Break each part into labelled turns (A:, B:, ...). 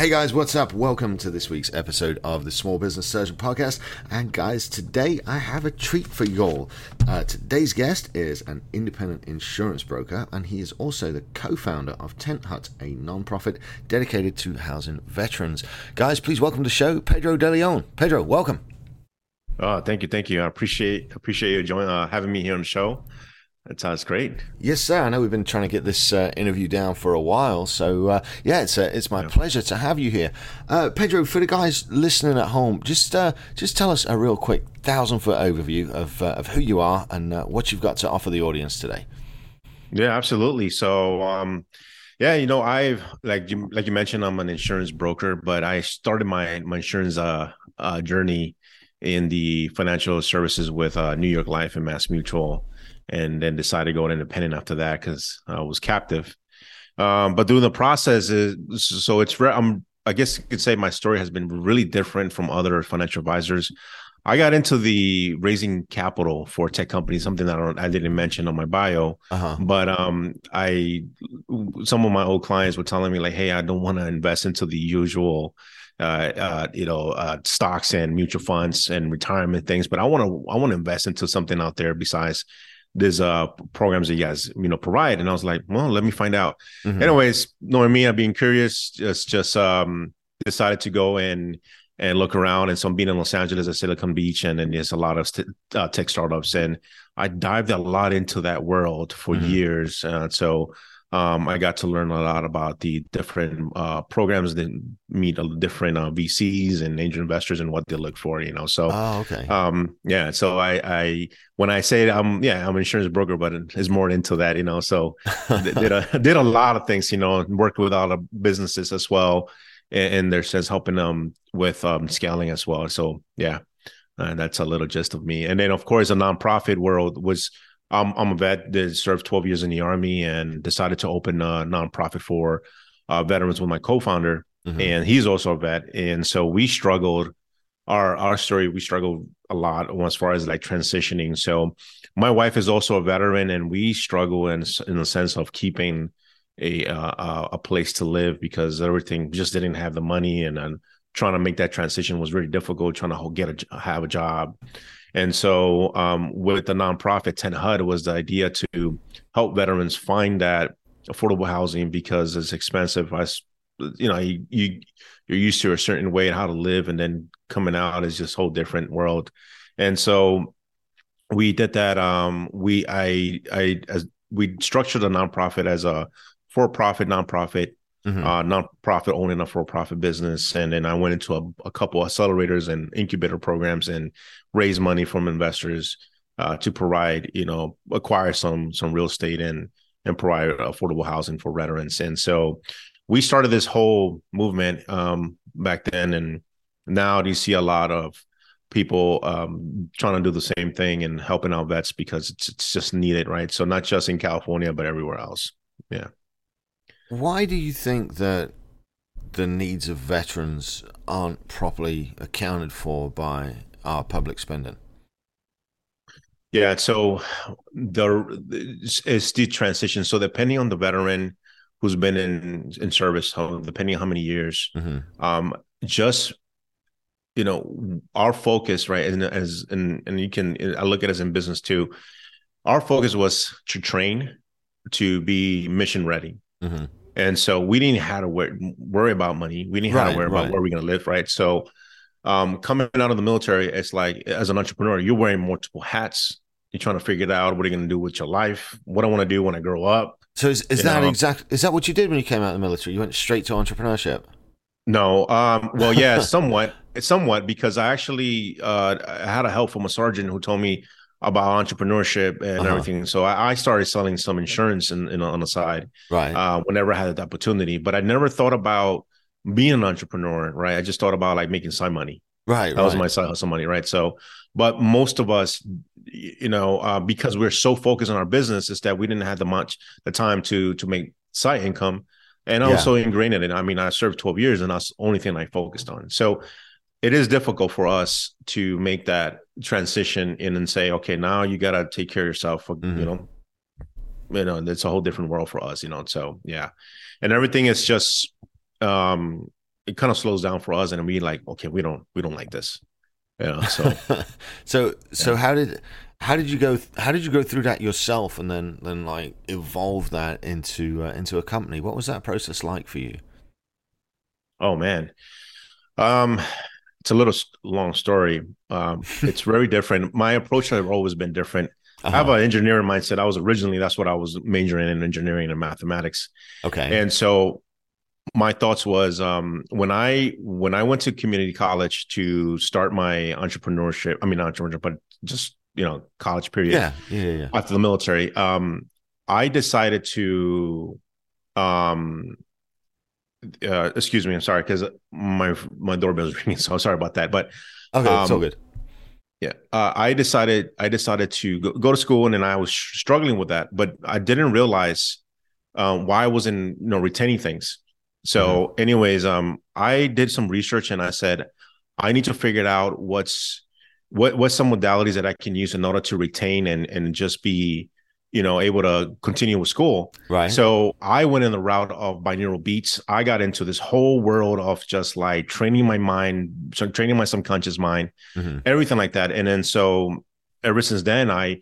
A: Hey guys, what's up? Welcome to this week's episode of the Small Business Surgeon Podcast. And guys, today I have a treat for y'all. Uh, today's guest is an independent insurance broker, and he is also the co founder of Tent Hut, a non profit dedicated to housing veterans. Guys, please welcome to the show, Pedro De Leon. Pedro, welcome.
B: Oh, thank you, thank you. I appreciate appreciate you joining, uh, having me here on the show. That sounds great.
A: Yes, sir. I know we've been trying to get this uh, interview down for a while, so uh, yeah, it's uh, it's my yeah. pleasure to have you here, uh, Pedro. For the guys listening at home, just uh, just tell us a real quick thousand foot overview of uh, of who you are and what you've got to offer the audience today.
B: Yeah, absolutely. So, um, yeah, you know, I've like you like you mentioned, I'm an insurance broker, but I started my my insurance journey in the financial services with New York Life and Mass Mutual and then decided to go independent after that because I was captive. Um, but during the process, is so it's I'm I guess you could say my story has been really different from other financial advisors. I got into the raising capital for tech companies, something that I, I didn't mention on my bio. Uh-huh. But um, I, some of my old clients were telling me like, "Hey, I don't want to invest into the usual, uh, uh, you know, uh, stocks and mutual funds and retirement things, but I want to, I want to invest into something out there besides there's uh programs that you guys you know provide. And i was like well let me find out. Mm-hmm. anyways knowing me i'm being curious just just um decided to go and and look around. And so i'm being in los angeles at silicon beach and then there's a lot of st- uh, tech startups. And i dived a lot into that world for mm-hmm. years. Uh, so um, I got to learn a lot about the different uh, programs that meet different uh, VCs and angel investors and what they look for, you know. So,
A: oh, okay.
B: Um, yeah. So I, I, when I say I'm, yeah, I'm an insurance broker, but it's more into that, you know. So did a did a lot of things, you know, worked with a lot of businesses as well, and, and their sense helping them with um, scaling as well. So yeah, uh, that's a little gist of me. And then of course, the nonprofit world was I'm, I'm a vet that served 12 years in the army and decided to open a nonprofit for uh, veterans with my co-founder, mm-hmm. and he's also a vet. And so we struggled. Our our story we struggled a lot as far as like transitioning. So my wife is also a veteran, and we struggle in in the sense of keeping a uh, a place to live because everything just didn't have the money, and then trying to make that transition was really difficult. Trying to get a have a job and so, um, with the nonprofit Tent Hut, was the idea to help veterans find that affordable housing because it's expensive. I, you know, you, you you're used to a certain way and how to live, and then coming out is just a whole different world. And so, we did that. Um, we I I as we structured a nonprofit as a for-profit nonprofit mm-hmm. uh, nonprofit owning a for-profit business, and then I went into a, a couple accelerators and incubator programs and raised money from investors uh, to provide, you know, acquire some some real estate and and provide affordable housing for veterans. And so we started this whole movement um, back then, and now you see a lot of people um, trying to do the same thing and helping out vets because it's it's just needed, right? So not just in California, but everywhere else. Yeah.
A: Why do you think that the needs of veterans aren't properly accounted for by our public spending?
B: Yeah, so the it's the transition. So depending on the veteran who's been in in service, depending on how many years, mm-hmm. um, just you know, our focus, right, and as and and you can I look at it as in business too. Our focus was to train to be mission ready. Mm-hmm. And so we didn't have to worry about money. We didn't right, have to worry right. about where we're going to live, right? So um, coming out of the military, it's like as an entrepreneur, you're wearing multiple hats. You're trying to figure it out. What are you going to do with your life? What I want to do when I grow up.
A: So is, is that know? exact? Is that what you did when you came out of the military? You went straight to entrepreneurship.
B: No, um, well, yeah, somewhat, somewhat, because I actually uh, I had a help from a sergeant who told me about entrepreneurship and uh-huh. everything. So I, I, started selling some insurance in, in, on the side,
A: right?
B: Uh, whenever I had the opportunity, but I never thought about being an entrepreneur, right? I just thought about like making side money,
A: right?
B: That
A: right.
B: was my side hustle money, right? So, but most of us, you know, uh, because we're so focused on our business, is that we didn't have the much the time to to make side income, and I
A: Yeah.
B: was so ingrained in it. I mean, I served 12 years, and that's the only thing I focused on. So it is difficult for us to make that transition in and say, okay, now you got to take care of yourself.
A: Mhm.
B: You know, you know, it's a whole different world for us. You know, so yeah, and everything is just um it kind of slows down for us and we like okay we don't we don't like this you know so
A: so so how did how did you go how did you go through that yourself and then then like evolve that into uh, into a company what was that process like for you
B: oh man um it's a little long story um it's very different. My approach has always been different. I have
A: Uh-huh.
B: an engineering mindset. I was originally that's what i was majoring in engineering and mathematics.
A: Okay.
B: And so my thoughts was um when i when i went to community college to start my entrepreneurship i mean not entrepreneurship but just you know college period
A: yeah yeah yeah, yeah.
B: after the military um i decided to um uh, excuse me i'm sorry because my my doorbell is ringing so i'm sorry about that but
A: okay it's all
B: um,
A: good.
B: yeah uh, i decided i decided to go, go to school and then i was struggling with that but i didn't realize um, why i wasn't you know retaining things. So anyways um i did some research and i said i need to figure out what's what what's some modalities that i can use in order to retain and and just be you know able to continue with school
A: right
B: so I went in the route of binaural beats. I got into this whole world of just like training my mind, training my subconscious mind,
A: Mhm.
B: everything like that. And then so ever since then, I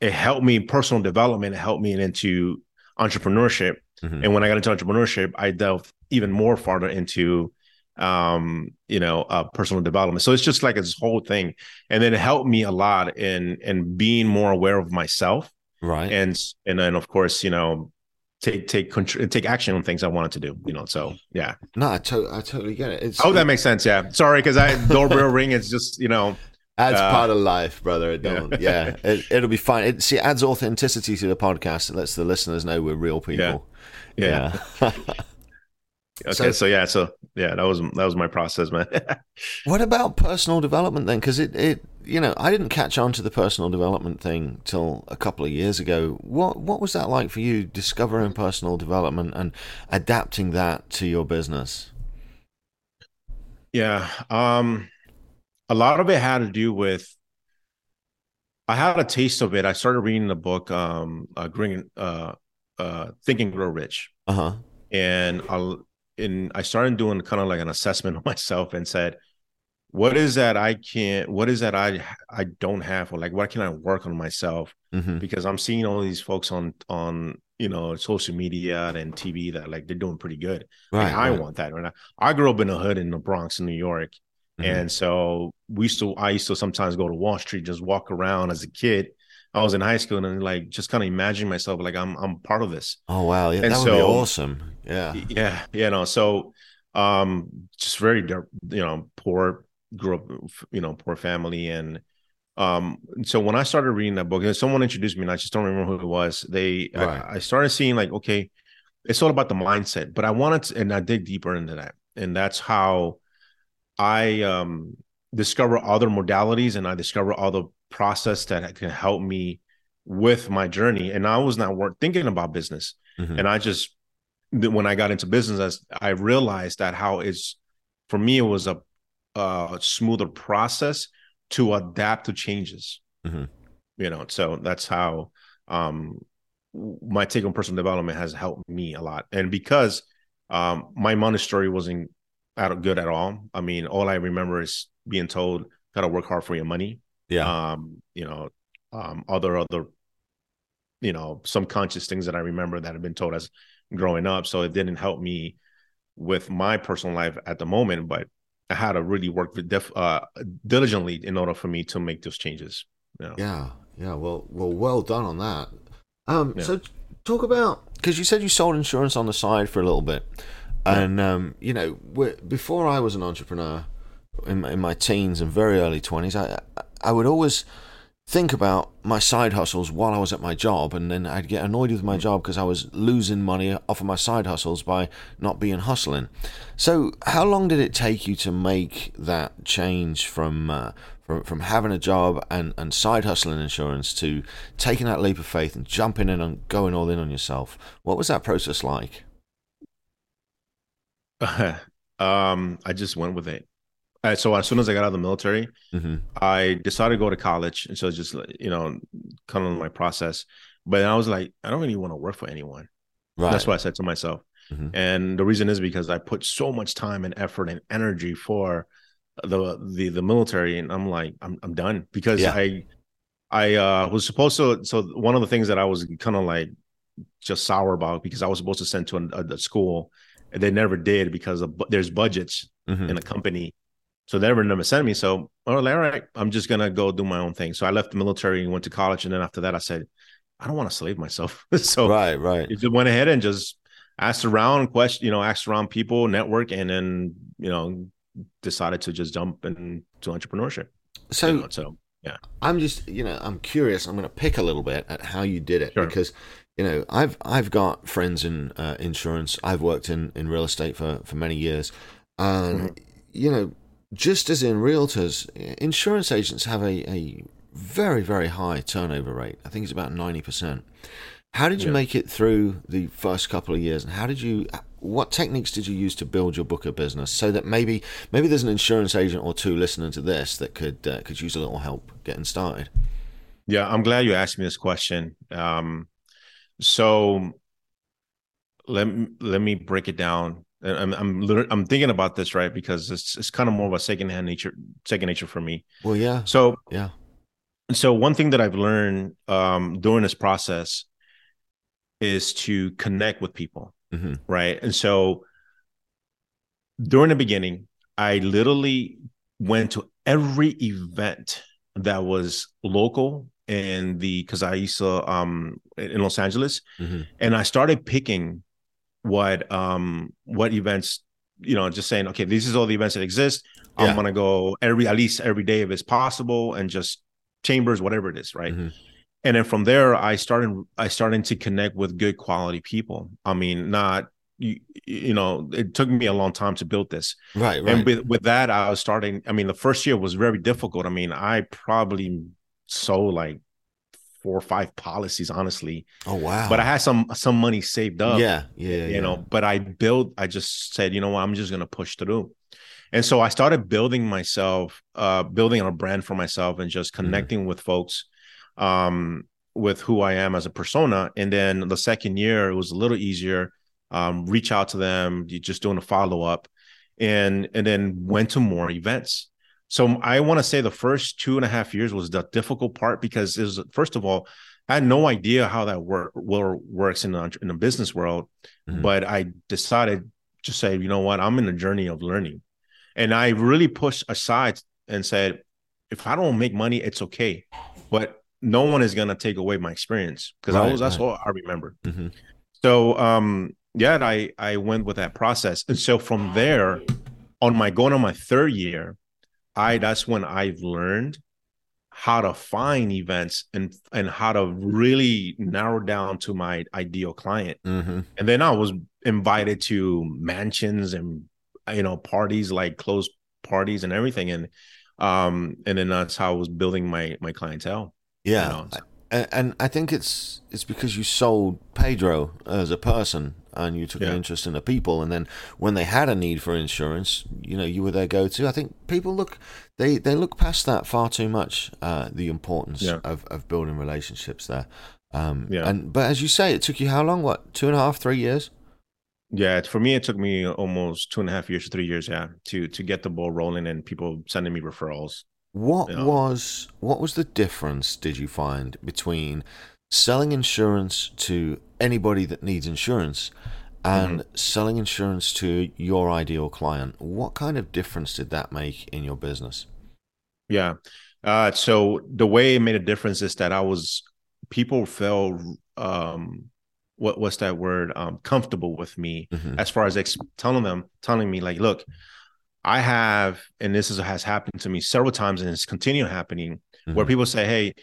B: it helped me personal development, it helped me into entrepreneurship.
A: Mhm.
B: And when I got into entrepreneurship, I delved even more farther into um you know uh personal development so it's just like this whole thing and then it helped me a lot in in being more aware of myself
A: right
B: and and then of course you know take take control take action on things I wanted to do. You know, so yeah.
A: no I, to- I totally get it it's
B: hope that makes sense. Yeah, sorry because I doorbell ring. It's just you know
A: Adds
B: Uh,
A: part of life, brother. It
B: yeah.
A: don't. Yeah, it, it'll be fine. It see, it adds authenticity to the podcast. It lets the listeners know we're real people.
B: yeah.
A: Yeah.
B: Okay,
A: So-
B: so, yeah, so yeah, that was that was my process, man.
A: what about personal development then? Because it, it, you know, I didn't catch on to the personal development thing till a couple of years ago. What what was that like for you, discovering personal development and adapting that to your business?
B: yeah, um, a lot of it had to do with. I had a taste of it. I started reading the book, um, uh, Green, uh, uh, Think and Grow Rich,
A: Uh huh.
B: and I and I started doing kind of like an assessment of myself and said, what is that I can't, what is that I I don't have, or like what can I work on myself?
A: hmm
B: Because I'm seeing all these folks on on you know social media and TV that like they're doing pretty good.
A: Right.
B: Like, I want that. Right? I grew up in a hood in the Bronx in New York,
A: Mhm.
B: and so we used to I used to sometimes go to Wall Street, just walk around as a kid. I was in high school and like just kind of imagining myself like I'm I'm part of this.
A: Oh wow, yeah,
B: And
A: that would be
B: so-
A: awesome. Yeah.
B: yeah you know so um just very you know poor grew up you know poor family and um so when i started reading that book and someone introduced me and i just don't remember who it was they
A: Right.
B: I, I started seeing like okay it's all about the mindset but i wanted to and i dig deeper into that and that's how i um discover other modalities and i discover other process that can help me with my journey and i was not thinking about business
A: Mhm.
B: and I just when I got into business, I realized that how it's for me it was a, a smoother process to adapt to changes.
A: Mhm.
B: You know, so that's how um, my take on personal development has helped me a lot. And because um, my money story wasn't out good at all. I mean, all I remember is being told, "Got to work hard for your money."
A: Yeah.
B: um you know um other other you know some conscious things that i remember that have been told as growing up so it didn't help me with my personal life at the moment but i had to really work with def, uh diligently in order for me to make those changes you know?
A: Yeah, yeah. Well, well, well done on that. Um,
B: Yeah.
A: so talk about because you said you sold insurance on the side for a little bit, and um, you know, before I was an entrepreneur in, my- in my teens and very early twenties, I I would always think about my side hustles while I was at my job, and then I'd get annoyed with my job because I was losing money off of my side hustles by not being hustling. So, how long did it take you to make that change from uh, from from having a job and and side hustling insurance to taking that leap of faith and jumping in and going all in on yourself. What was that process like?
B: um, I just went with it. Uh, so as soon as I got out of the military, mm-hmm. I decided to go to college, and so just you know, kind of my process. But I was like, I don't really want to work for anyone. Right. That's what I said to myself. Mm-hmm. And the reason is because I put so much time and effort and energy for the the the military, and I'm like, I'm I'm done because yeah. I I uh, was supposed to. So one of the things that I was kind of like just sour about because I was supposed to send to a, a school, and they never did because of, there's budgets mm-hmm. in a company, so they never never sent me. So I was like, all right, I'm just gonna go do my own thing. So I left the military and went to college, and then after that, I said, I don't want to slave myself. so
A: right, right,
B: you just went ahead and just asked around, question, you know, asked around people, network, and then you know decided to just jump into entrepreneurship.
A: So, you know, so yeah, I'm just you know I'm curious. I'm going to pick a little bit at how you did it sure. because you know I've I've got friends in uh, insurance. I've worked in in real estate for for many years, and mm-hmm. you know just as in realtors, insurance agents have a, a very very high turnover rate. I think it's about ninety percent. How did you yeah. make it through the first couple of years, and how did you? What techniques did you use to build your book of business so that maybe maybe there's an insurance agent or two listening to this that could uh, could use a little help getting started?
B: Yeah, I'm glad you asked me this question. Um, so let let me break it down. I'm I'm I'm thinking about this right because it's it's kind of more of a second hand nature second nature for me.
A: Well, yeah.
B: So
A: yeah.
B: So one thing that I've learned um, during this process is to connect with people, mm-hmm. right? And so during the beginning, I literally went to every event that was local in the because I used to um in Los Angeles, mm-hmm. and I started picking what um what events you know just saying okay this is all the events that exist. Yeah. i'm gonna go every at least every day if it's possible and just chambers whatever it is right? Mm-hmm. And then from there i started i started to connect with good quality people. I mean not you, you know it took me a long time to build this.
A: Right right.
B: and with, with that i was starting i mean the first year was very difficult. I mean i probably sold like four or five policies honestly
A: oh wow
B: but i had some some money saved up
A: yeah yeah
B: you
A: yeah.
B: know but i built i just said you know what i'm just gonna push through and so i started building myself uh building a brand for myself and just mm-hmm. connecting mm-hmm. with folks um, with who I am as a persona. And then the second year, it was a little easier. Um, reach out to them, You just doing a follow up, and and then went to more events. So I want to say the first two and a half years was the difficult part because it was first of all, I had no idea how that work, works in the, in the business world, mm-hmm. but I decided to say, you know what, I'm in a journey of learning, and I really pushed aside and said, if I don't make money, it's okay, but no one is gonna take away my experience because right, I was that's right. all I remember. Mm-hmm. So um yeah, I I went with that process. And so from there, on my going on my third year, I that's when I've learned how to find events and and how to really narrow down to my ideal client. Mm-hmm. And then I was invited to mansions and you know parties like closed parties and everything and um and then that's how I was building my my clientele.
A: Yeah. You know, so. And I think it's it's because you sold Pedro as a person and you took yeah. an interest in the people and then when they had a need for insurance you know you were their go-to i think people look they they look past that far too much uh, the importance yeah. of, of building relationships there um, yeah. and but as you say it took you how long what two and a half three years
B: yeah for me it took me almost two and a half years three years yeah to to get the ball rolling and people sending me referrals
A: what yeah. was what was the difference did you find between selling insurance to anybody that needs insurance and mm-hmm. selling insurance to your ideal client? What kind of difference did that make in your business?
B: Yeah. Uh, so the way it made a difference is that I was people felt um, what what's that word um, comfortable with me mm-hmm. as far as ex- telling them telling me like look I have, and this is, has happened to me several times, and it's continuing happening, mm-hmm. where people say, "Hey,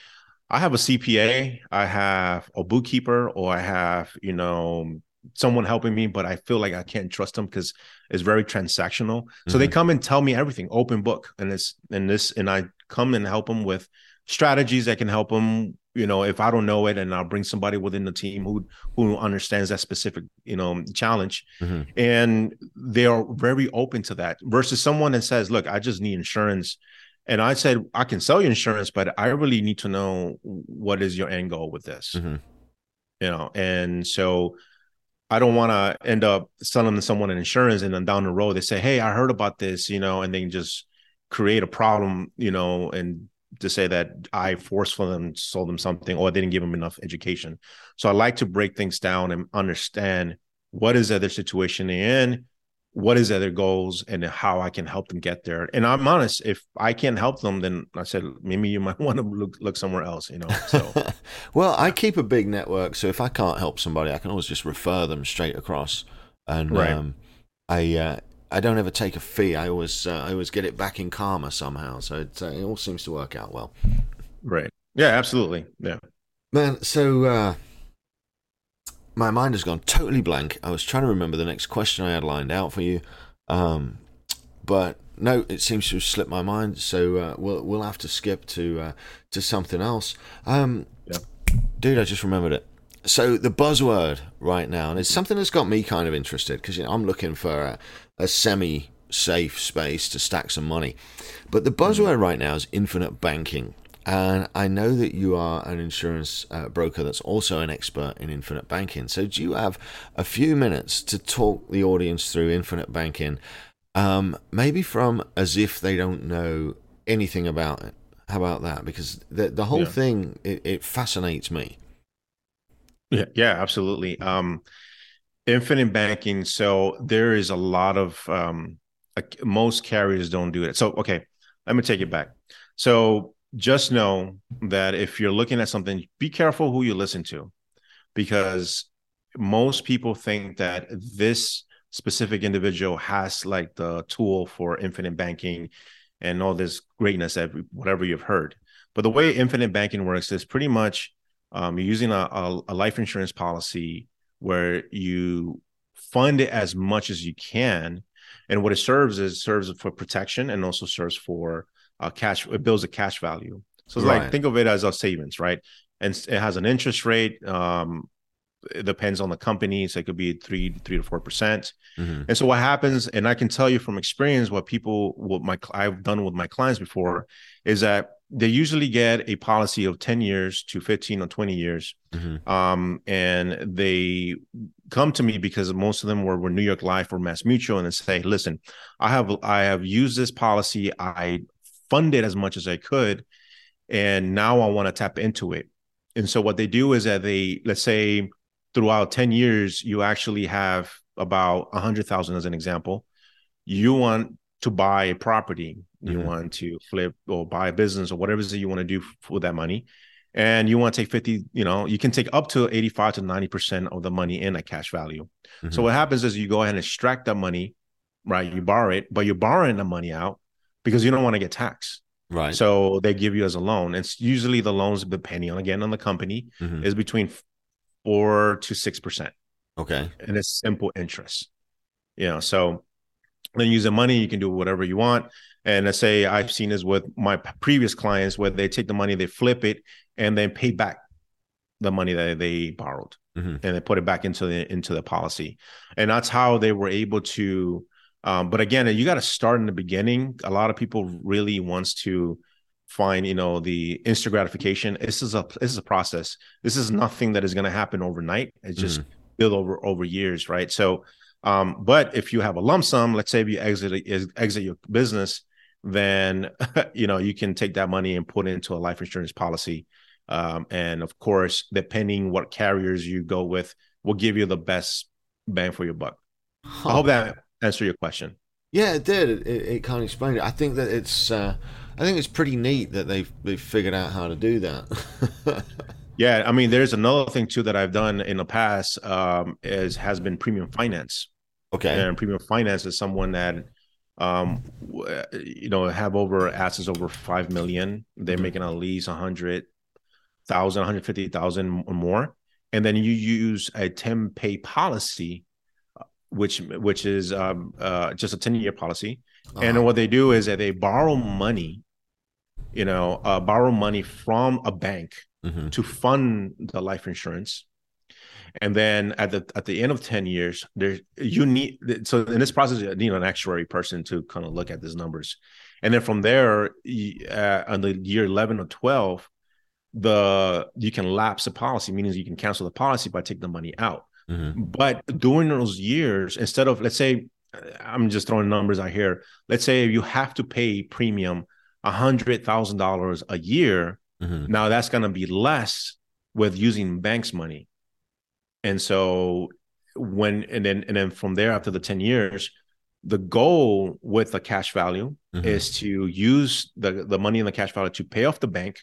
B: I have a CPA, I have a bookkeeper, or I have, you know, someone helping me, but I feel like I can't trust them because it's very transactional. Mm-hmm. So they mm-hmm. come and tell me everything, open book, and it's and this, and I come and help them with strategies that can help them you know if i don't know it and i'll bring somebody within the team who who understands that specific you know challenge mm-hmm. and they are very open to that versus someone that says look i just need insurance and i said i can sell you insurance but i really need to know what is your end goal with this mm-hmm. you know and so I don't want to end up selling to someone an insurance and then down the road they say, "Hey, I heard about this," you know, and then just create a problem, you know, and to say that I forcefully them sold them something or I didn't give them enough education. So I like to break things down and understand what is their situation in, what is their goals, and how I can help them get there. And I'm honest, if I can't help them, then I said maybe you might want to look look somewhere else, you know. So
A: well, I keep a big network, so if I can't help somebody, I can always just refer them straight across. And right. um, I uh, I don't ever take a fee. I always uh, I always get it back in karma somehow. So it, uh, it all seems to work out well.
B: Right. Yeah. Absolutely. Yeah.
A: Man. So uh, my mind has gone totally blank. I was trying to remember the next question I had lined out for you, um, but no, it seems to have slipped my mind. So uh, we'll we'll have to skip to uh, to something else. Um, yeah. Dude, I just remembered it. So the buzzword right now, and it's something that's got me kind of interested because you know, I'm looking for a, a semi safe space to stack some money. But the buzzword right now is infinite banking. And I know that you are an insurance uh, broker that's also an expert in infinite banking. So, do you have a few minutes to talk the audience through infinite banking, um, maybe from as if they don't know anything about it? How about that? Because the the whole yeah. thing it, it, fascinates me.
B: Yeah, yeah, absolutely. Um, infinite banking. So there is a lot of um, most carriers don't do it. So okay, let me take it back. So just know that if you're looking at something, be careful who you listen to, because most people think that this specific individual has like the tool for infinite banking and all this greatness that whatever you've heard. But the way infinite banking works is pretty much um, you're using a, a, a life insurance policy where you fund it as much as you can. And what it serves is serves for protection and also serves for uh, cash it builds a cash value. So it's right. like think of it as a savings right? And it has an interest rate um, it depends on the company. So it could be three three to four percent. Mm-hmm. and so what happens and i can tell you from experience what people what my i've done with my clients before is that they usually get a policy of 10 years to 15 or 20 years. Mm-hmm. um, and they come to me because most of them were, were new york life or mass mutual and they say listen i have i have used this policy. I funded as much as i could and now i want to tap into it. And so what they do is that they let's say throughout 10 years you actually have about 100000 as an example. You want to buy a property you mm-hmm. want to flip or buy a business or whatever it is that you want to do with that money. And you want to take 50 you know you can take up to 85 to 90% of the money in a cash value. Mm-hmm. so what happens is you go ahead and extract that money right? You borrow it but you're borrowing the money out because you don't want to get taxed.
A: Right.
B: So they give you as a loan. It's usually the loans depending on again on the company mm-hmm. is between 4 to 6%
A: okay.
B: And it's simple interest. You know so then use the money you can do whatever you want and let's say I've seen this with my previous clients where they take the money, they flip it, and then pay back the money that they borrowed, mm-hmm. and they put it back into the into the policy, and that's how they were able to. Um, but again, you got to start in the beginning. A lot of people really wants to find you know the instant gratification. This is a this is a process. This is nothing that is going to happen overnight. It's just mm-hmm. build over over years, right? So. Um, but if you have a lump sum, let's say if you exit exit your business, then you know you can take that money and put it into a life insurance policy. Um, and of course depending what carriers you go with will give you the best bang for your buck. Huh. i hope that answered your question.
A: Yeah it did. It, it, it kind of explained it. I think that it's uh, i think it's pretty neat that they've they've figured out how to do that.
B: Yeah i mean there's another thing too that i've done in the past um, is has been premium finance.
A: Okay.
B: And premium finance is someone that um you know have over assets over 5 million they're mm-hmm. making at least 100,000 150,000 or more and then you use a 10 pay policy which which is um, uh, just a 10 year policy uh-huh. and what they do is that they borrow money you know, uh, borrow money from a bank
A: Mhm.
B: to fund the life insurance. And then at the at the end of 10 years, there you need so in this process, you need an actuary person to kind of look at these numbers. And then from there, uh, on the year 11 or 12, the you can lapse the policy, meaning you can cancel the policy by taking the money out.
A: Mhm.
B: But during those years, instead of let's say, I'm just throwing numbers out here. Let's say you have to pay premium a hundred thousand dollars a year.
A: Mhm.
B: Now that's going to be less with using banks money. And so when and then and then from there after the 10 years, the goal with the cash value
A: Mhm.
B: is to use the the money in the cash value to pay off the bank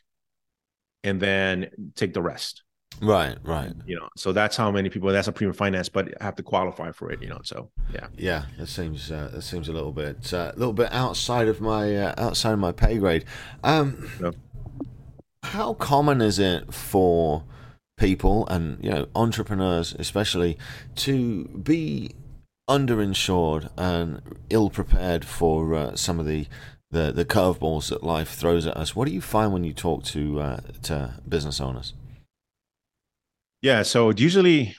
B: and then take the rest
A: Right, right.
B: you know so that's how many people that's a premium finance but have to qualify for it you know so yeah
A: Yeah, it seems uh, it seems a little bit uh, a little bit outside of my uh, outside of my pay grade. Um. How common is it for people and you know entrepreneurs especially to be underinsured and ill prepared for uh, some of the the, the curveballs that life throws at us? What do you find when you talk to uh, to business owners?
B: yeah so usually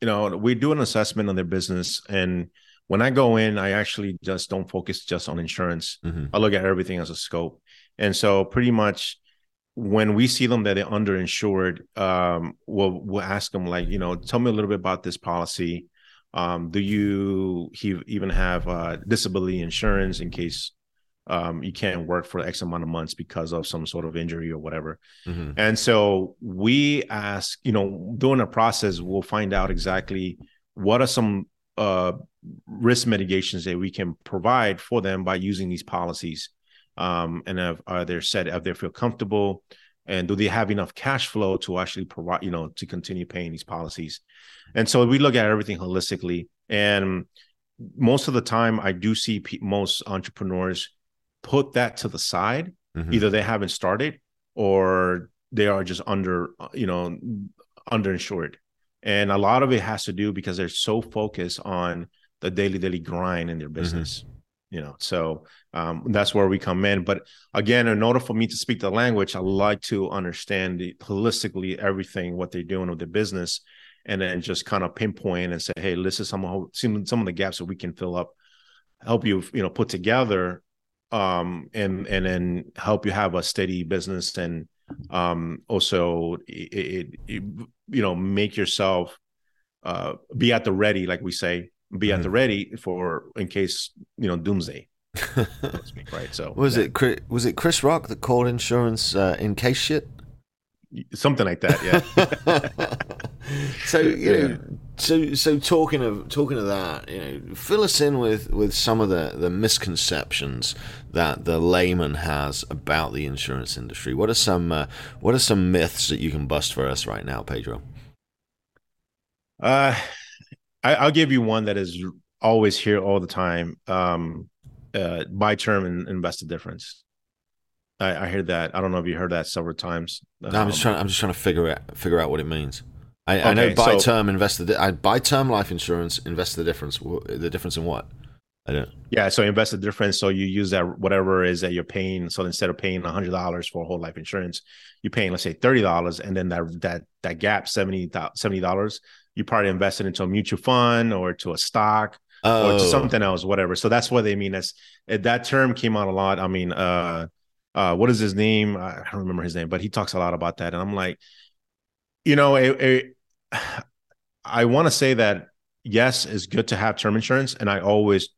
B: you know we do an assessment on their business and when i go in i actually just don't focus just on insurance
A: hmm
B: I look at everything as a scope. And so pretty much when we see them that they're underinsured, um, we'll we'll ask them like, you know, tell me a little bit about this policy. Um, do you he even have uh, disability insurance in case um, you can't work for X amount of months because of some sort of injury or whatever?
A: hmm
B: And so we ask, you know, during the process, we'll find out exactly what are some uh, risk mitigations that we can provide for them by using these policies. Um, and if, are they set, if they feel comfortable, and do they have enough cash flow to actually provide, you know, to continue paying these policies? And so we look at everything holistically. And most of the time, I do see pe- most entrepreneurs put that to the side.
A: Hmm
B: either they haven't started or they are just under you know underinsured. And a lot of it has to do because they're so focused on the daily daily grind in their business you know so um, that's where we come in. But again in order for me to speak the language i like to understand the, holistically everything what they're doing with their business and then just kind of pinpoint and say hey this is some of some, some of the gaps that we can fill up help you you know put together um and and then help you have a steady business and um also it, it, it you know make yourself uh be at the ready like we say be at the ready for in case you know doomsday so to speak, right so
A: was
B: yeah,
A: it Chris, was it Chris Rock that called insurance uh, in case shit?
B: something like that yeah
A: so you
B: Yeah.
A: know, so so talking of talking of that, you know, fill us in with with some of the the misconceptions that the layman has about the insurance industry. What are some uh, what are some myths that you can bust for us right now, Pedro?
B: Uh, I, I'll give you one that is always here all the time. Um, uh, buy term and invest the difference. I, I hear that. I don't know if you heard that several times.
A: No, I'm just
B: Um,
A: trying. I'm just trying to figure out figure out what it means. I, I know buy
B: so-
A: term, invest the. I buy term life insurance, invest the difference. The difference in what? I don't.
B: Yeah, so invest the difference. So you use that whatever it is that you're paying. So instead of paying hundred dollars for whole life insurance, you're paying let's say thirty dollars, and then that that that gap 70 dollars, you probably invested into a mutual fund or to a stock or
A: Oh,
B: to something else, whatever. So that's what they mean. As that term came out a lot. I mean, uh, uh, what is his name? I don't remember his name, but he talks a lot about that. And I'm like, you know, it, it, I want to say that yes, it's good to have term insurance, and I always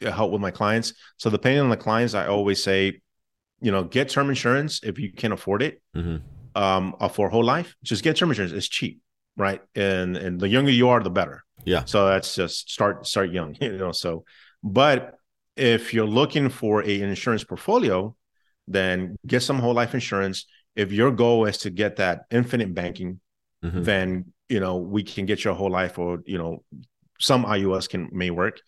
B: help with my clients. So depending on the clients, I always say, you know, get term insurance if you can afford it
A: mhm.
B: um, uh, for whole life. Just get term insurance. It's cheap, right? And and the younger you are, the better.
A: Yeah.
B: So that's just start start young, you know. So, but if you're looking for a insurance portfolio, then get some whole life insurance. If your goal is to get that infinite banking,
A: Mhm.
B: then you know we can get your whole life, or you know, some IULs can may work,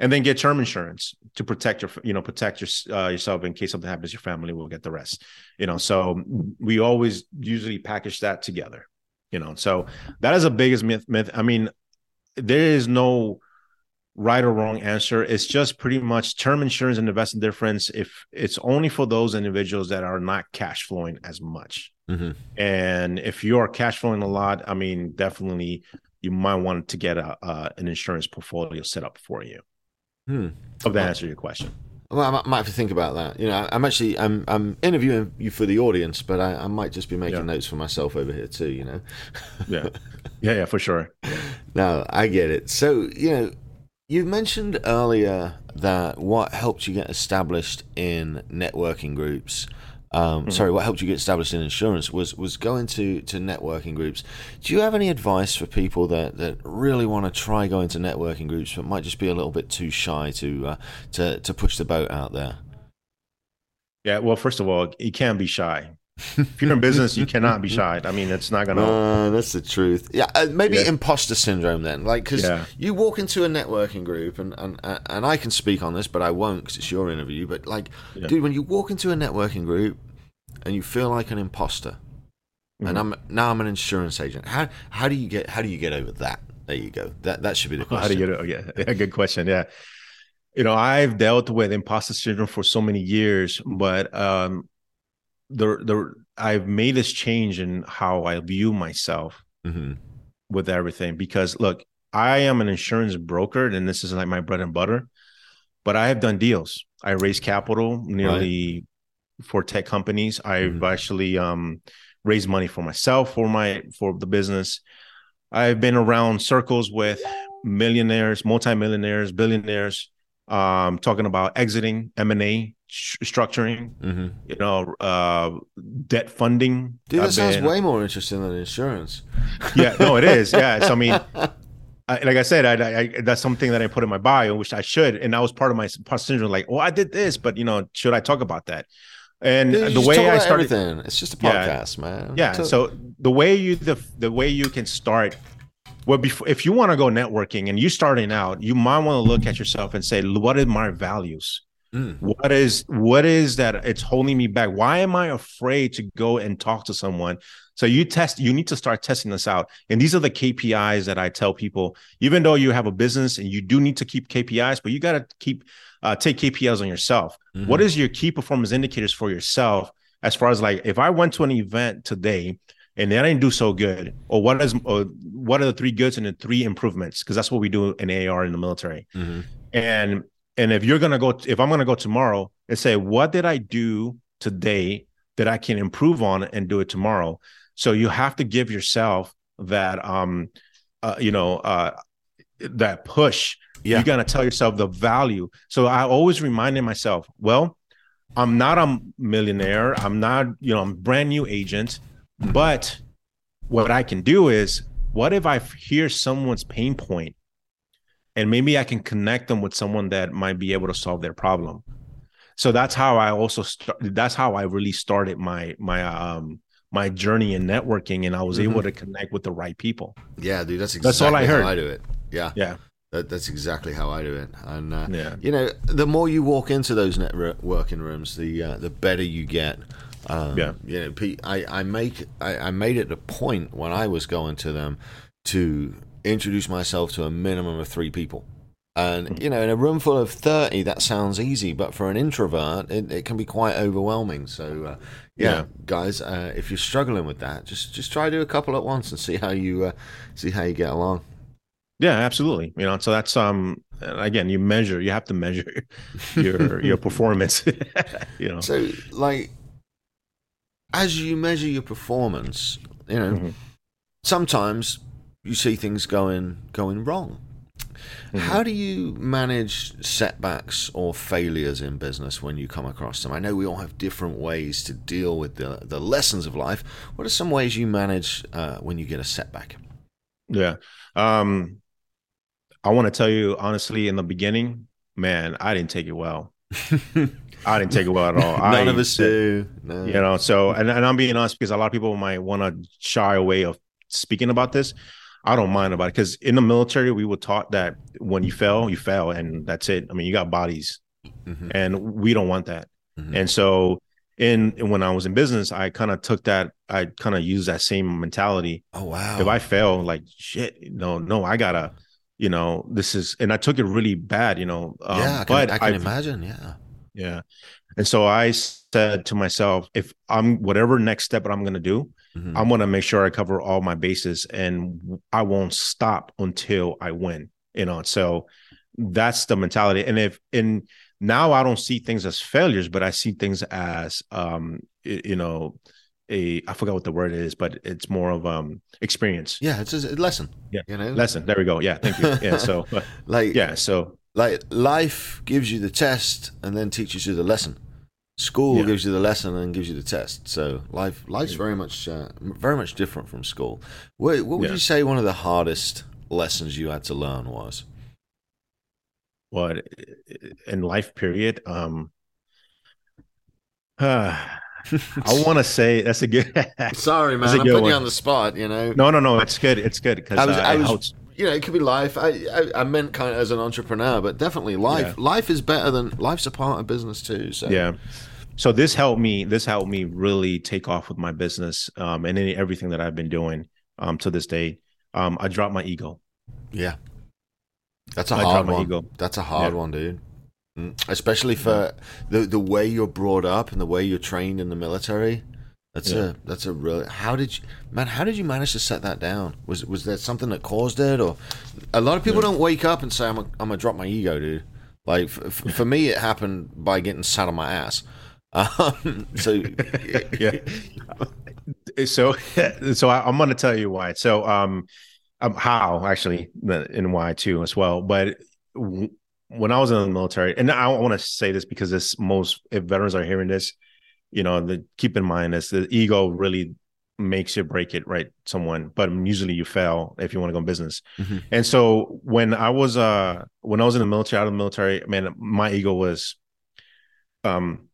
B: and then get term insurance to protect your you know protect your, uh, yourself in case something happens your family. We'll get the rest, you know. So we always usually package that together, you know. So that is the biggest myth. Myth. I mean, there is no right or wrong answer. It's just pretty much term insurance and investment difference. If it's only for those individuals that are not cash flowing as much, mm-hmm. and if you are cash flowing a lot, I mean, definitely you might want to get a uh, an insurance portfolio set up for you. Hmm. Hope that answers your question.
A: Well, I might have to think about that. You know, I'm actually I'm I'm interviewing you for the audience, but I, I might just be making yeah. notes for myself over here too. You know.
B: yeah. Yeah. Yeah. For sure.
A: no, I get it. So you know, you mentioned earlier that what helped you get established in networking groups um, mm-hmm. Sorry, what helped you get established in insurance was was going to to networking groups. Do you have any advice for people that, that really want to try going to networking groups but might just be a little bit too shy to uh, to to push the boat out there?
B: Yeah, well, first of all, you can't be shy. If you're in business, you cannot be shy. I mean, it's not gonna.
A: Uh, that's the truth. Yeah, uh, maybe yeah. imposter syndrome then, like because yeah. you walk into a networking group, and and and I can speak on this, but I won't because it's your interview. But like, yeah. dude, when you walk into a networking group and you feel like an imposter, mm-hmm. and I'm now I'm an insurance agent. How how do you get how do you get over that? There you go. That that should be the question.
B: How do you get? it? yeah, good question. Yeah you know i've dealt with imposter syndrome for so many years but um the the I've made this change in how I view myself mm-hmm. with everything because look, I am an insurance broker and this is like my bread and butter, but I have done deals. I raised capital nearly right. for tech companies. I've mm-hmm. actually um, raised money for myself for my for the business. I've been around circles with millionaires, multimillionaires, billionaires, um, talking about exiting M and A structuring, mm-hmm. you know, uh, debt funding.
A: Dude, that I've sounds been, way more interesting than insurance.
B: Yeah, no, it is. Yeah, so I mean, I, like I said, I, I, that's something that I put in my bio, which I should, and that was part of my syndrome. Like, well, I did this, but you know, should I talk about that? And Dude, the way I started,
A: everything. it's just a podcast,
B: yeah,
A: man.
B: Yeah. So the way you the the way you can start well before if you want to go networking and you're starting out you might want to look at yourself and say what are my values Mm. What is what is that it's holding me back? Why am I afraid to go and talk to someone? So you test you need to start testing this out. And these are the KPIs that I tell people even though you have a business and you do need to keep KPIs, but you got to keep uh, take KPIs on yourself. Mm-hmm. What is your key performance indicators for yourself as far as like if I went to an event today and I didn't do so good, or what is or what are the three goods and the three improvements? Because that's what we do in AR in the military. Mm-hmm. And and if you're gonna go, if I'm gonna go tomorrow and say, what did I do today that I can improve on and do it tomorrow? So you have to give yourself that, um, uh, you know, uh, that push. Yeah. You gotta tell yourself the value. So I always reminded myself, well, I'm not a millionaire. I'm not, you know, I'm brand new agent, but what I can do is, what if I hear someone's pain point and maybe I can connect them with someone that might be able to solve their problem. So that's how I also start. That's how I really started my my um my journey in networking, and I was mm-hmm. able to connect with the right people.
A: Yeah, dude, that's exactly that's all I heard. I do it. Yeah,
B: yeah.
A: That, that's exactly how I do it, and uh, yeah. you know, the more you walk into those networking rooms, the uh, the better you get. Um, yeah, you know, I I make I, I made it a point when I was going to them to introduce myself to a minimum of three people. And, you know, in a room full of 30, that sounds easy, but for an introvert, it, it can be quite overwhelming. So, uh, yeah, yeah, guys, uh, if you're struggling with that, just just try to do a couple at once and see how you uh, see how you get along.
B: Yeah, absolutely. You know, so that's um again, you measure, you have to measure your your performance. you know.
A: So like as you measure your performance, you know, mm-hmm. sometimes you see things going going wrong. Mm-hmm. How do you manage setbacks or failures in business when you come across them? I know we all have different ways to deal with the, the lessons of life. What are some ways you manage uh, when you get a setback?
B: Yeah. Um, I want to tell you honestly, in the beginning, man, I didn't take it well. I didn't take it well at all.
A: None
B: I,
A: of us do. No.
B: You know, so, and, and I'm being honest because a lot of people might want to shy away of speaking about this. I don't mind about it because in the military we were taught that when you fail, you fail, and that's it. I mean, you got bodies, mm-hmm. and we don't want that. Mm-hmm. And so, in when I was in business, I kind of took that. I kind of used that same mentality.
A: Oh wow!
B: If I fail, like shit, no, no, I gotta, you know, this is, and I took it really bad, you know.
A: Um, yeah, I can, but I can I've, imagine. Yeah.
B: Yeah. And so I said to myself, if I'm whatever next step that I'm going to do, mm-hmm. I'm going to make sure I cover all my bases and I won't stop until I win, you know. So that's the mentality. And if, in now I don't see things as failures, but I see things as, um, you know, a I forgot what the word is, but it's more of um experience.
A: Yeah, it's a lesson.
B: Yeah, you know, lesson. There we go. Yeah, thank you. Yeah, so like yeah, so
A: like life gives you the test and then teaches you the lesson. School yeah. gives you the lesson and gives you the test. So life life's very much uh, very much different from school. What, what would yeah. you say one of the hardest lessons you had to learn was?
B: What in life period? Um. Uh, I want to say that's a good.
A: Sorry, man. I'm putting one. you on the spot. You know.
B: No, no, no. It's good. It's good because I was, uh, I was
A: you know, it could be life. I, I, I meant kind of as an entrepreneur, but definitely life. Yeah. Life is better than life's a part of business too. So
B: yeah. So this helped me. This helped me really take off with my business um, and any, everything that I've been doing um, to this day. Um, I dropped my ego.
A: Yeah, that's a I hard one. Ego. That's a hard yeah. one, dude. Mm. Especially for the the way you're brought up and the way you're trained in the military. That's yeah. a that's a real. How did you, man? How did you manage to set that down? Was was there something that caused it, or a lot of people yeah. don't wake up and say, "I'm a, I'm gonna drop my ego, dude." Like f- for me, it happened by getting sat on my ass. Um, so
B: yeah. so so I, am gonna tell you why. So um, um how actually and why too as well. But w- when I was in the military, and I want to say this because this most if veterans are hearing this you know the keep in mind is the ego really makes you break it right someone but usually you fail if you want to go in business mm-hmm. and so when i was uh when i was in the military out of the military man my ego was um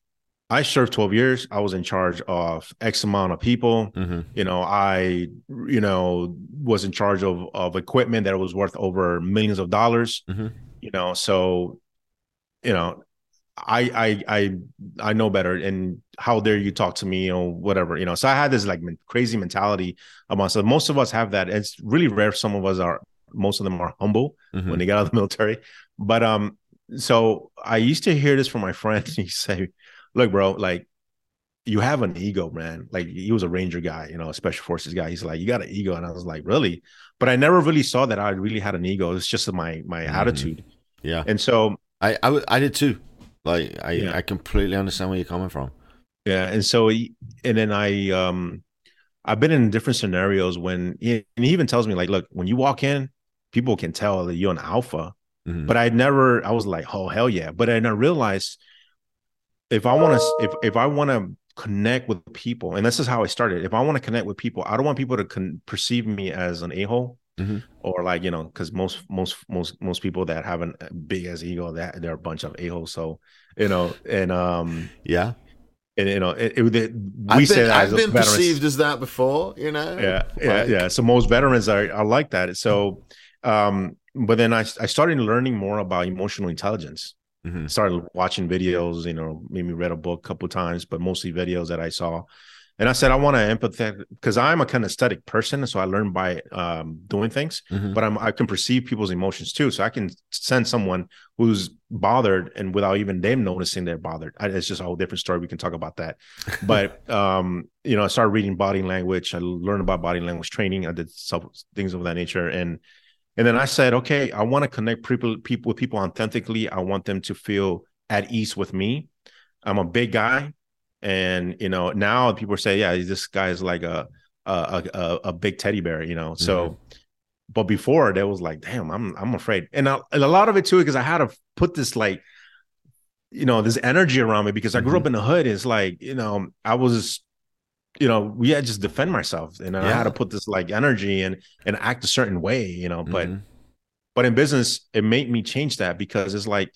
B: i served 12 years i was in charge of x amount of people mm-hmm. you know i you know was in charge of of equipment that was worth over millions of dollars mm-hmm. you know so you know I I I I know better, and how dare you talk to me or whatever, you know. So I had this like crazy mentality about so Most of us have that. It's really rare. Some of us are. Most of them are humble mm-hmm. when they get out of the military. But um, so I used to hear this from my friend. He say, "Look, bro, like you have an ego, man. Like he was a ranger guy, you know, a special forces guy. He's like, you got an ego, and I was like, really? But I never really saw that I really had an ego. It's just my my mm-hmm. attitude.
A: Yeah.
B: And so
A: I, I I did too. Like I, yeah. I completely understand where you're coming from.
B: Yeah, and so and then I um I've been in different scenarios when he, and he even tells me like, look, when you walk in, people can tell that you're an alpha. Mm-hmm. But I never I was like, oh hell yeah. But then I realized if I want to if if I want to connect with people, and this is how I started. If I want to connect with people, I don't want people to con- perceive me as an a hole. Mm-hmm. or like you know because most most most most people that have a big as ego that they're a bunch of a-holes so you know and um
A: yeah
B: and you know it, it, it we
A: I've
B: say
A: been,
B: that
A: I've been veterans. perceived as that before you know
B: yeah yeah like, yeah so most veterans are, are like that so um but then I, I started learning more about emotional intelligence mm-hmm. started watching videos you know maybe read a book a couple times but mostly videos that i saw and I said, I want to empathetic because I'm a kinesthetic person, so I learn by um, doing things. Mm-hmm. But I'm I can perceive people's emotions too, so I can send someone who's bothered and without even them noticing they're bothered. I, it's just a whole different story. We can talk about that. but um, you know, I started reading body language. I learned about body language training. I did some things of that nature, and and then I said, okay, I want to connect people people with people authentically. I want them to feel at ease with me. I'm a big guy and you know now people say yeah this guy is like a a a, a big teddy bear you know so mm-hmm. but before there was like damn i'm i'm afraid and, I, and a lot of it too because i had to put this like you know this energy around me because i grew mm-hmm. up in the hood it's like you know i was you know we had just defend myself and yeah. i had to put this like energy and and act a certain way you know but mm-hmm. but in business it made me change that because it's like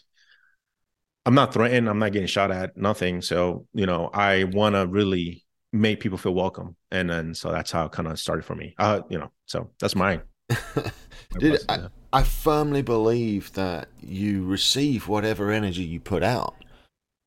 B: I'm not threatened. I'm not getting shot at. Nothing. So you know, I want to really make people feel welcome, and then so that's how it kind of started for me. Uh, you know, so that's mine.
A: Dude, I, I firmly believe that you receive whatever energy you put out.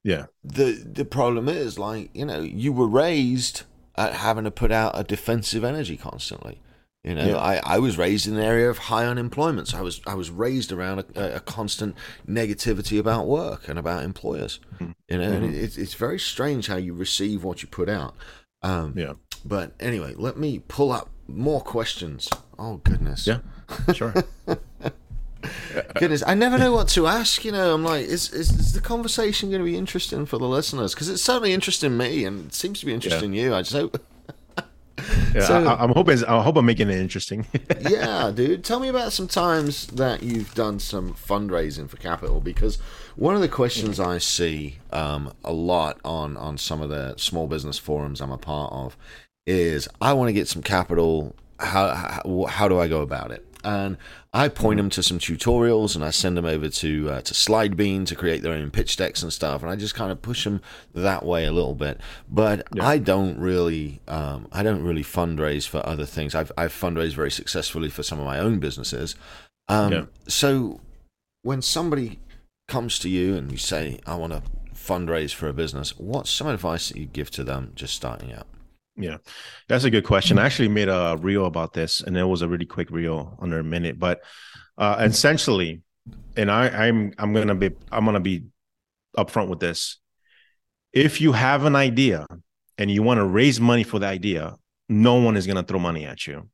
B: Yeah.
A: The the problem is like, you know, you were raised at having to put out a defensive energy constantly. You know,
B: Yeah.
A: I, I was raised in an area of high unemployment. So I was I was raised around a, a constant negativity about work and about employers. You know, and it, it's very strange how you receive what you put out. Um,
B: Yeah.
A: But anyway, let me pull up more questions. Oh goodness.
B: Yeah. Sure.
A: Goodness, I never know what to ask. You know, I'm like, is is, is the conversation going to be interesting for the listeners? Because it's certainly interesting me, and it seems to be interesting you. I just hope.
B: Yeah,
A: So-
B: I, I'm hoping. I hope I'm making it interesting.
A: yeah, dude. Tell me about some times that you've done some fundraising for capital because one of the questions I see um, a lot on on some of the small business forums I'm a part of is I want to get some capital. How, how how do I go about it? And I point them to some tutorials and I send them over to uh, to SlideBean to create their own pitch decks and stuff. And I just kind of push them that way a little bit. But I don't really um, I don't really fundraise for other things. I've I've fundraised very successfully for some of my own businesses. Um,
B: Yeah.
A: So when somebody comes to you and you say I want to fundraise for a business, what's some advice that you give to them just starting out?
B: Yeah, that's a good question. I actually made a reel about this, and it was a really quick reel, under a minute. But uh, essentially, and I, I'm I'm gonna be I'm gonna be upfront with this. If you have an idea and you want to raise money for the idea, no one is gonna throw money at you.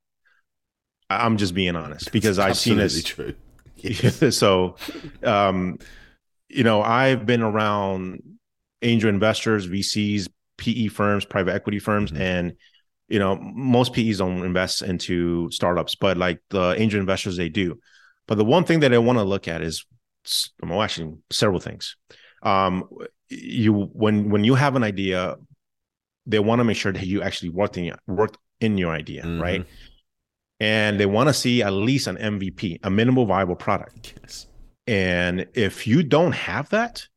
B: I'm just being honest because I've seen this.
A: true.
B: so, um, you know, I've been around angel investors, VCs, PE firms, private equity firms,
A: Mhm.
B: and you know, most PEs don't invest into startups, but like the angel investors, they do. But the one thing that I want to look at is, well, actually, several things. Um, you when when you have an idea, they want to make sure that you actually worked in worked in your idea,
A: Mhm.
B: right? And they want to see at least an MVP, a minimal viable product.
A: Yes.
B: And if you don't have that,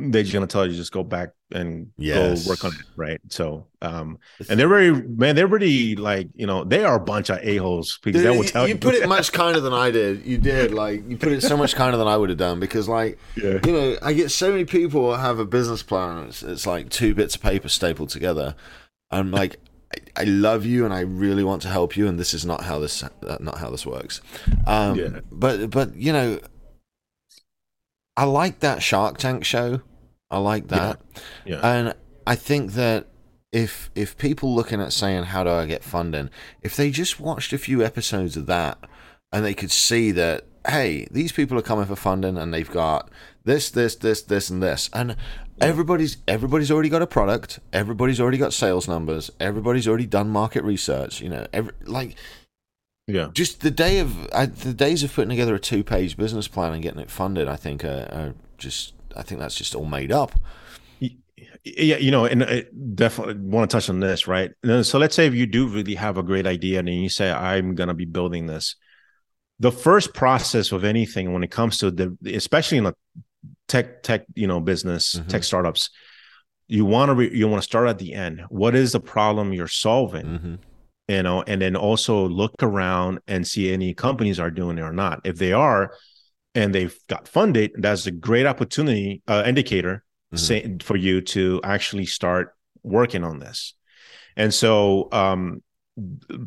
B: they're just gonna tell you just go back and
A: Yes.
B: go work on it, right? So, um, and they're very man, they're really like you know they are a bunch of a holes because
A: Dude,
B: they will
A: you,
B: tell you.
A: you put it much kinder than I did. You did like you put it so much kinder than I would have done because like
B: yeah,
A: you know I get so many people have a business plan. It's, it's like two bits of paper stapled together. I'm like. I- I love you and I really want to help you, and this is not how this uh, not how this works. Um,
B: Yeah.
A: But but you know, I like that Shark Tank show. I like that.
B: yeah,
A: And I think that if if people looking at saying how do I get funding, if they just watched a few episodes of that and they could see that hey, these people are coming for funding and they've got this, this, this, this, and this, and everybody's everybody's already got a product, everybody's already got sales numbers, everybody's already done market research. You know, every like
B: yeah,
A: just the day of I, the days of putting together a two page business plan and getting it funded. I think are, are just I think that's just all made up.
B: yeah. You know, and I definitely want to touch on this, right? So let's say if you do really have a great idea and you say I'm gonna be building this, the first process of anything when it comes to the, especially in a tech tech you know business
A: Mhm.
B: tech startups you want to re- you want to start at the end what is the problem you're solving
A: Mm-hmm.
B: you know and then also look around and see any companies are doing it or not if they are and they've got funded that's a great opportunity uh, indicator
A: Mhm.
B: say, for you to actually start working on this and so um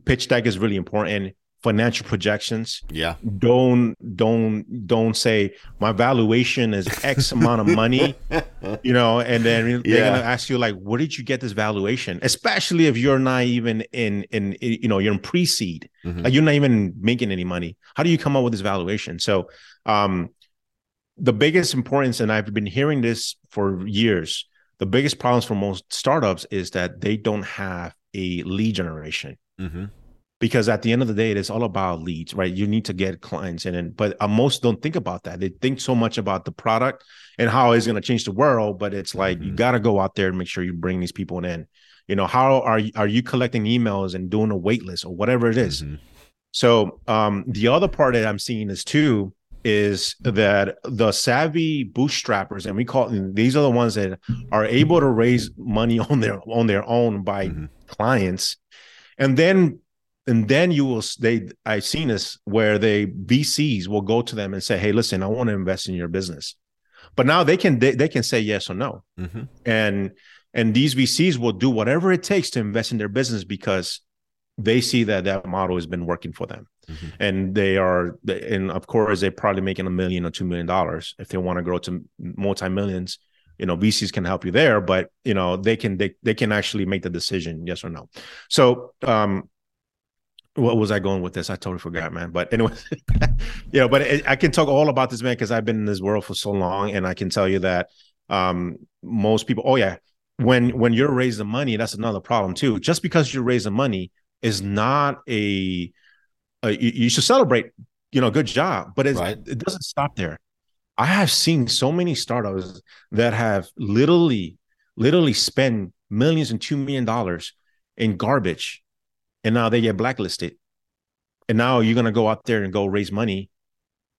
B: pitch deck is really important financial projections
A: Yeah.
B: don't don't don't say my valuation is x amount of money you know and then they're gonna ask you like where did you get this valuation especially if you're not even in in you know you're in pre-seed
A: Mhm.
B: like you're not even making any money how do you come up with this valuation so um the biggest importance and i've been hearing this for years the biggest problems for most startups is that they don't have a lead generation
A: Mm-hmm.
B: Because at the end of the day it is all about leads right you need to get clients in and but uh, most don't think about that they think so much about the product and how it's going to change the world but it's like you
A: Mhm.
B: got to go out there and make sure you bring these people in you know how are you, are you collecting emails and doing a wait list or whatever it is?
A: Mhm.
B: so um the other part that i'm seeing is too is that the savvy bootstrappers and we call these are the ones that are able to raise money on their on their own by
A: Mhm.
B: clients and then and then you will they i've seen this where they vcs will go to them and say hey listen i want to invest in your business. But now they can they, they can say yes or no.
A: Mhm.
B: and and these vcs will do whatever it takes to invest in their business because they see that that model has been working for them.
A: Mm-hmm.
B: and they are and of course they're probably making a million or two million dollars if they want to grow to multi-millions. You know vcs can help you there but you know they can they, they can actually make the decision yes or no. So um what was I going with this? I totally forgot, man. But anyway, yeah, but it, I can talk all about this, man, because I've been in this world for so long, and I can tell you that um, most people. Oh yeah, when when you're raising money, that's another problem too. Just because you're raising money is not a, a you, you, should celebrate. You know, good job, but right. it doesn't stop there. I have seen so many startups that have literally, literally spent millions and two million dollars in garbage and now they get blacklisted. And now you're gonna go out there and go raise money.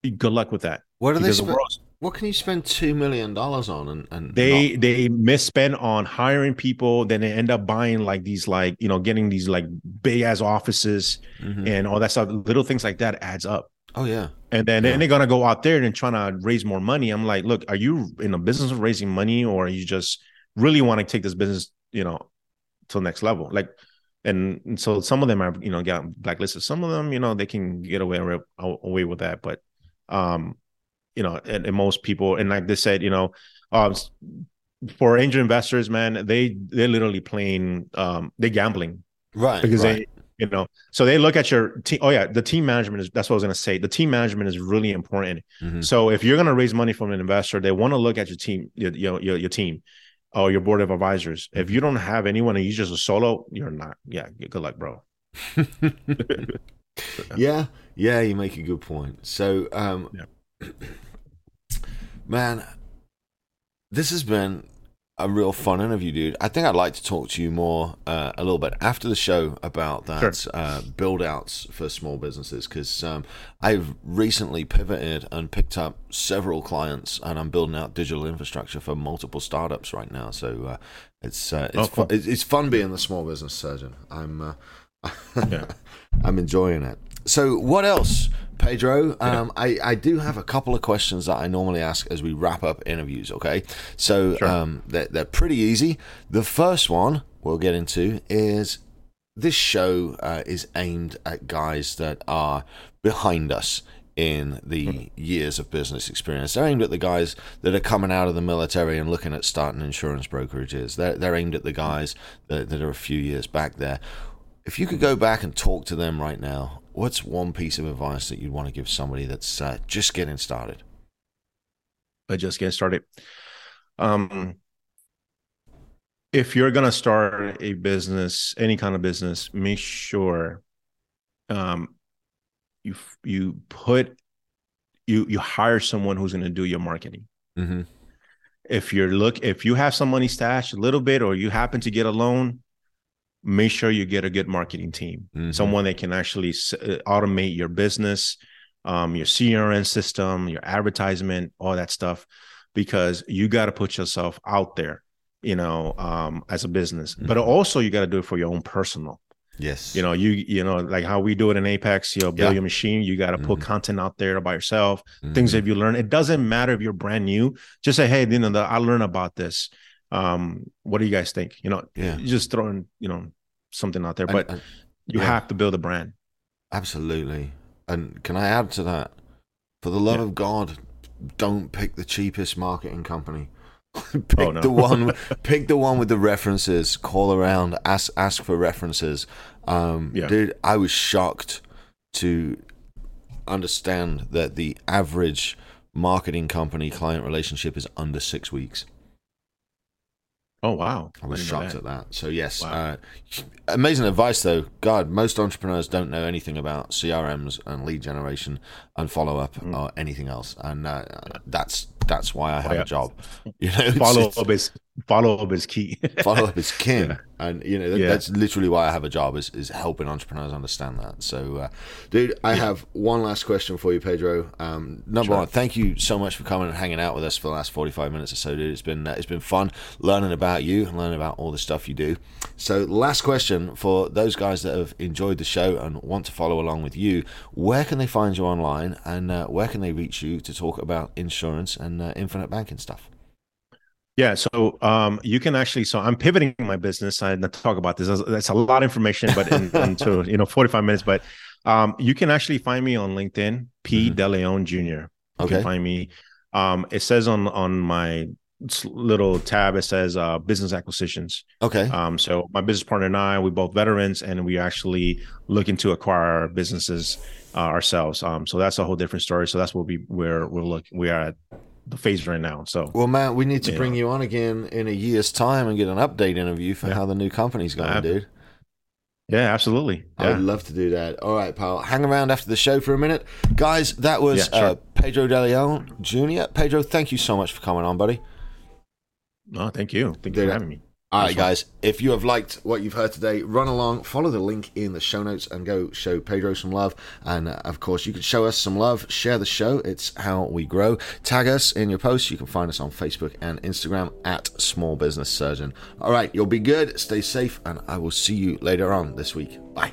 B: Good luck with that.
A: What are they? Sp- the what can you spend two million dollars on? And, and
B: they not- they misspend on hiring people. Then they end up buying like these like you know getting these like big ass offices mm-hmm. and all that stuff. Little things like that adds up.
A: Oh yeah.
B: And then, yeah. then they're gonna go out there and trying to raise more money. I'm like, look, are you in the business of raising money, or you just really want to take this business, you know, to the next level? Like and, and so some of them are you know got blacklisted. Some of them you know they can get away away with that. But um you know and, and most people and like they said you know um for angel investors man they they're literally playing um they're gambling.
A: Right
B: because
A: right.
B: they you know so they look at your team. Oh yeah the team management is that's what i was going to say. The team management is really important. Mm-hmm. so if you're going to raise money from an investor they want to look at your team your, your, your team or your board of advisors. If you don't have anyone and you're just a solo, you're not. Yeah, good luck, bro.
A: yeah, yeah, you make a good point. So, um, yeah. man, this has been a real fun interview, dude. I think I'd like to talk to you more uh, a little bit after the show about that sure. uh, build outs for small businesses because um, I've recently pivoted and picked up several clients and I'm building out digital infrastructure for multiple startups right now. So uh, it's uh, it's, oh, cool. it's, it's fun being the small business surgeon. I'm uh, yeah. I'm enjoying it. So what else? Pedro. Um, I, I do have a couple of questions that I normally ask as we wrap up interviews, okay? So sure. um, they're, they're pretty easy. The first one we'll get into is this show uh, is aimed at guys that are behind us in the mm. years of business experience. They're aimed at the guys that are coming out of the military and looking at starting insurance brokerages. They're, they're aimed at the guys that, that are a few years back there. If you could go back and talk to them right now, what's one piece of advice that you'd want to give somebody that's uh, just getting started?
B: I just getting started. Um, if you're gonna start a business, any kind of business, make sure um, you you put you you hire someone who's gonna do your marketing. Mm-hmm. If you're look if you have some money stashed a little bit, or you happen to get a loan, make sure you get a good marketing team, mm-hmm. someone that can actually uh, automate your business, um, your CRM system, your advertisement, all that stuff, because you got to put yourself out there, you know, um, as a business. Mm-hmm. But also, you got to do it for your own personal.
A: Yes.
B: You know, you you know, like how we do it in Apex, you know, build yeah. your machine, you got to put mm-hmm. content out there by yourself, things mm-hmm. that you learn. It doesn't matter if you're brand new. Just say, hey, you know, I learned about this um, what do you guys think? You know, yeah, just throwing, you know, something out there, but and, and, you yeah. have to build a brand.
A: Absolutely. And can I add to that? For the love yeah. of God, don't pick the cheapest marketing company. pick oh, no. the one pick the one with the references, call around, ask ask for references. Um, yeah. dude, I was shocked to understand that the average marketing company client relationship is under 6 weeks.
B: Oh wow!
A: I was I shocked that. at that. So yes, wow. uh, amazing advice though. God, most entrepreneurs don't know anything about CRMs and lead generation and follow up mm. or anything else, and uh, that's that's why I have oh, yeah. a job.
B: You know, follow up is follow up is key.
A: follow up is king, yeah. and you know that, yeah. that's literally why I have a job is is helping entrepreneurs understand that. So, uh, dude, I have one last question for you, Pedro. Um, number sure. one, thank you so much for coming and hanging out with us for the last forty five minutes or so, dude. It's been uh, it's been fun learning about you and learning about all the stuff you do. So, last question for those guys that have enjoyed the show and want to follow along with you, where can they find you online, and uh, where can they reach you to talk about insurance and uh, infinite banking stuff?
B: Yeah, so um, you can actually. So I'm pivoting my business. I talk about this. That's a lot of information, but in, into you know 45 minutes. But um, you can actually find me on LinkedIn, P mm-hmm. DeLeon Jr. You okay. can find me. Um, it says on on my little tab it says uh, business acquisitions.
A: Okay.
B: Um, so my business partner and I, we both veterans, and we actually looking to acquire businesses uh, ourselves. Um, so that's a whole different story. So that's what we where we're looking. We are at the phase right now. So
A: well, Matt, we need to bring know. you on again in a year's time and get an update interview for yeah. how the new company's going, uh, dude.
B: Yeah, absolutely. Yeah.
A: I'd love to do that. All right, pal. Hang around after the show for a minute. Guys, that was yeah, sure. uh, Pedro De Leon Jr. Pedro, thank you so much for coming on, buddy.
B: No, thank you. Thank you for having me.
A: All right, guys. If you have liked what you've heard today, run along, follow the link in the show notes, and go show Pedro some love. And uh, of course, you can show us some love. Share the show. It's how we grow. Tag us in your posts. You can find us on Facebook and Instagram at Small Business Surgeon. All right, you'll be good. Stay safe, and I will see you later on this week. Bye.